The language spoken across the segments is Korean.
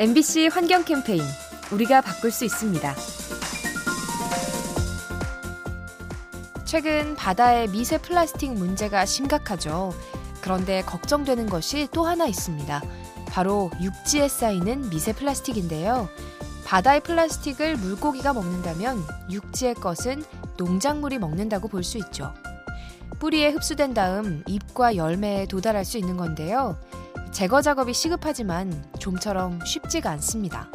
MBC 환경 캠페인 우리가 바꿀 수 있습니다. 최근 바다의 미세 플라스틱 문제가 심각하죠. 그런데 걱정되는 것이 또 하나 있습니다. 바로 육지에 쌓이는 미세 플라스틱인데요. 바다의 플라스틱을 물고기가 먹는다면 육지의 것은 농작물이 먹는다고 볼 수 있죠. 뿌리에 흡수된 다음 잎과 열매에 도달할 수 있는 건데요. 제거 작업이 시급하지만 좀처럼 쉽지가 않습니다.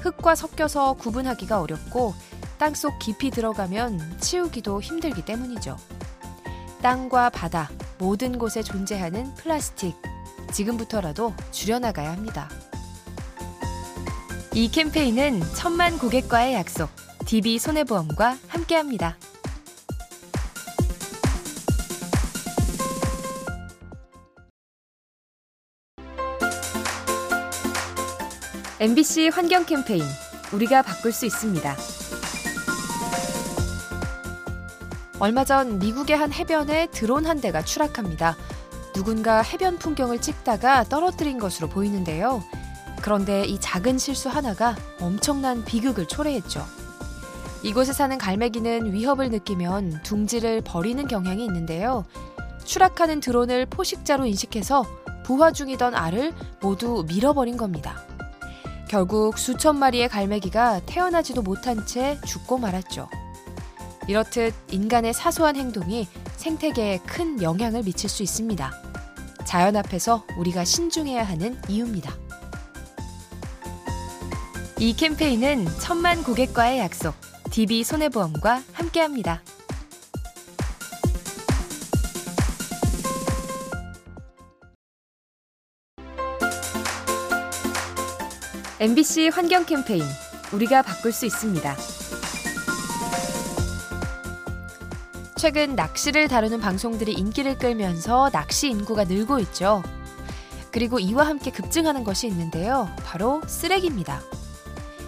흙과 섞여서 구분하기가 어렵고 땅속 깊이 들어가면 치우기도 힘들기 때문이죠. 땅과 바다 모든 곳에 존재하는 플라스틱 지금부터라도 줄여나가야 합니다. 이 캠페인은 천만 고객과의 약속 DB 손해보험과 함께합니다. MBC 환경 캠페인 우리가 바꿀 수 있습니다. 얼마 전 미국의 한 해변에 드론 한 대가 추락합니다. 누군가 해변 풍경을 찍다가 떨어뜨린 것으로 보이는데요. 그런데 이 작은 실수 하나가 엄청난 비극을 초래했죠. 이곳에 사는 갈매기는 위협을 느끼면 둥지를 버리는 경향이 있는데요. 추락하는 드론을 포식자로 인식해서 부화 중이던 알을 모두 밀어버린 겁니다. 결국 수천 마리의 갈매기가 태어나지도 못한 채 죽고 말았죠. 이렇듯 인간의 사소한 행동이 생태계에 큰 영향을 미칠 수 있습니다. 자연 앞에서 우리가 신중해야 하는 이유입니다. 이 캠페인은 천만 고객과의 약속, DB 손해보험과 함께합니다. MBC 환경 캠페인 우리가 바꿀 수 있습니다. 최근 낚시를 다루는 방송들이 인기를 끌면서 낚시 인구가 늘고 있죠. 그리고 이와 함께 급증하는 것이 있는데요. 바로 쓰레기입니다.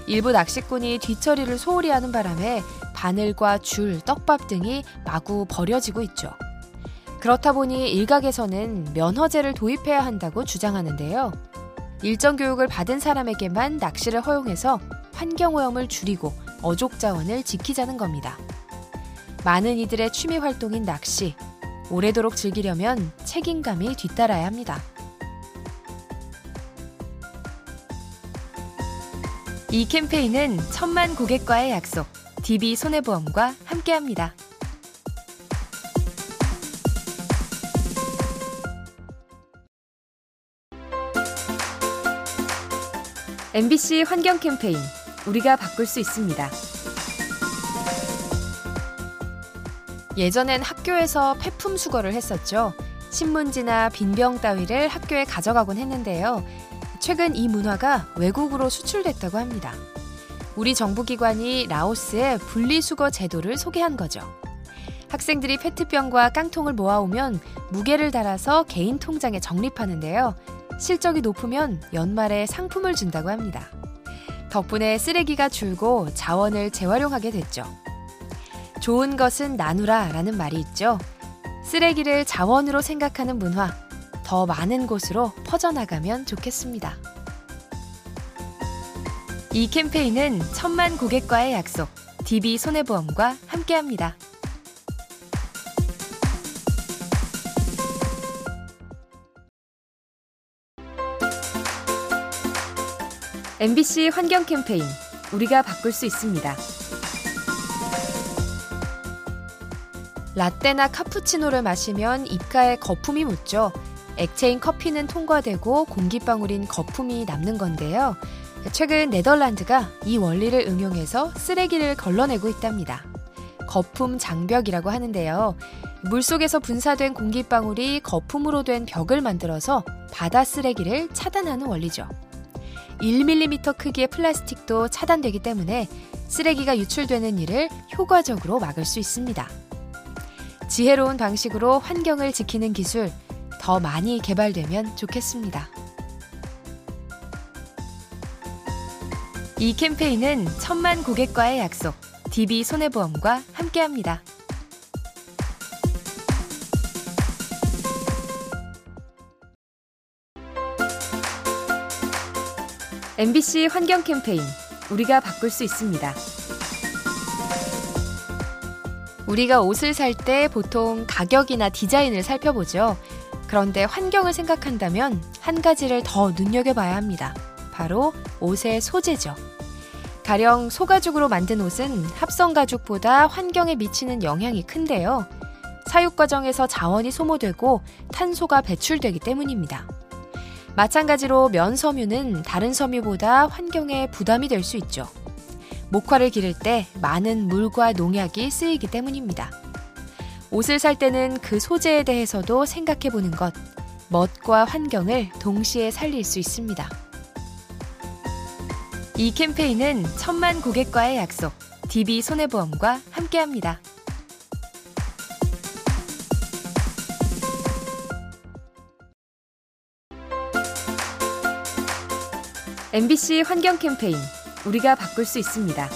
일부 낚시꾼이 뒤처리를 소홀히 하는 바람에 바늘과 줄, 떡밥 등이 마구 버려지고 있죠. 그렇다 보니 일각에서는 면허제를 도입해야 한다고 주장하는데요. 일정 교육을 받은 사람에게만 낚시를 허용해서 환경오염을 줄이고 어족 자원을 지키자는 겁니다. 많은 이들의 취미 활동인 낚시. 오래도록 즐기려면 책임감이 뒤따라야 합니다. 이 캠페인은 천만 고객과의 약속, DB 손해보험과 함께합니다. MBC 환경 캠페인 우리가 바꿀 수 있습니다. 예전엔 학교에서 폐품 수거를 했었죠. 신문지나 빈병 따위를 학교에 가져가곤 했는데요. 최근 이 문화가 외국으로 수출됐다고 합니다. 우리 정부기관이 라오스의 분리수거 제도를 소개한 거죠. 학생들이 페트병과 깡통을 모아오면 무게를 달아서 개인 통장에 적립하는데요. 실적이 높으면 연말에 상품을 준다고 합니다. 덕분에 쓰레기가 줄고 자원을 재활용하게 됐죠. 좋은 것은 나누라 라는 말이 있죠. 쓰레기를 자원으로 생각하는 문화, 더 많은 곳으로 퍼져나가면 좋겠습니다. 이 캠페인은 천만 고객과의 약속, DB 손해보험과 함께합니다. MBC 환경 캠페인 우리가 바꿀 수 있습니다. 라떼나 카푸치노를 마시면 입가에 거품이 묻죠. 액체인 커피는 통과되고 공기방울인 거품이 남는 건데요. 최근 네덜란드가 이 원리를 응용해서 쓰레기를 걸러내고 있답니다. 거품 장벽이라고 하는데요. 물속에서 분사된 공기방울이 거품으로 된 벽을 만들어서 바다 쓰레기를 차단하는 원리죠. 1mm 크기의 플라스틱도 차단되기 때문에 쓰레기가 유출되는 일을 효과적으로 막을 수 있습니다. 지혜로운 방식으로 환경을 지키는 기술 더 많이 개발되면 좋겠습니다. 이 캠페인은 천만 고객과의 약속, DB 손해보험과 함께합니다. MBC 환경 캠페인 우리가 바꿀 수 있습니다. 우리가 옷을 살 때 보통 가격이나 디자인을 살펴보죠. 그런데 환경을 생각한다면 한 가지를 더 눈여겨봐야 합니다. 바로 옷의 소재죠. 가령 소가죽으로 만든 옷은 합성 가죽보다 환경에 미치는 영향이 큰데요. 사육 과정에서 자원이 소모되고 탄소가 배출되기 때문입니다. 마찬가지로 면 섬유는 다른 섬유보다 환경에 부담이 될 수 있죠. 목화를 기를 때 많은 물과 농약이 쓰이기 때문입니다. 옷을 살 때는 그 소재에 대해서도 생각해 보는 것, 멋과 환경을 동시에 살릴 수 있습니다. 이 캠페인은 천만 고객과의 약속, DB 손해보험과 함께합니다. MBC 환경 캠페인 우리가 바꿀 수 있습니다.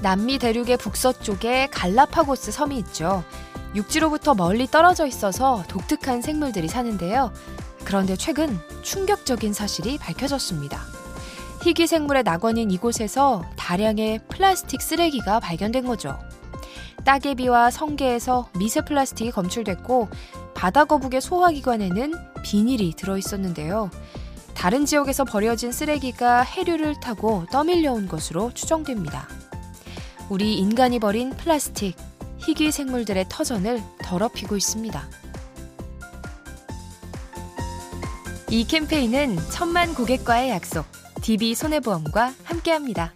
남미 대륙의 북서쪽에 갈라파고스 섬이 있죠. 육지로부터 멀리 떨어져 있어서 독특한 생물들이 사는데요. 그런데 최근 충격적인 사실이 밝혀졌습니다. 희귀 생물의 낙원인 이곳에서 다량의 플라스틱 쓰레기가 발견된 거죠. 따개비와 성게에서 미세 플라스틱이 검출됐고 바다 거북의 소화기관에는 비닐이 들어 있었는데요. 다른 지역에서 버려진 쓰레기가 해류를 타고 떠밀려온 것으로 추정됩니다. 우리 인간이 버린 플라스틱, 희귀 생물들의 터전을 더럽히고 있습니다. 이 캠페인은 천만 고객과의 약속, DB 손해보험과 함께합니다.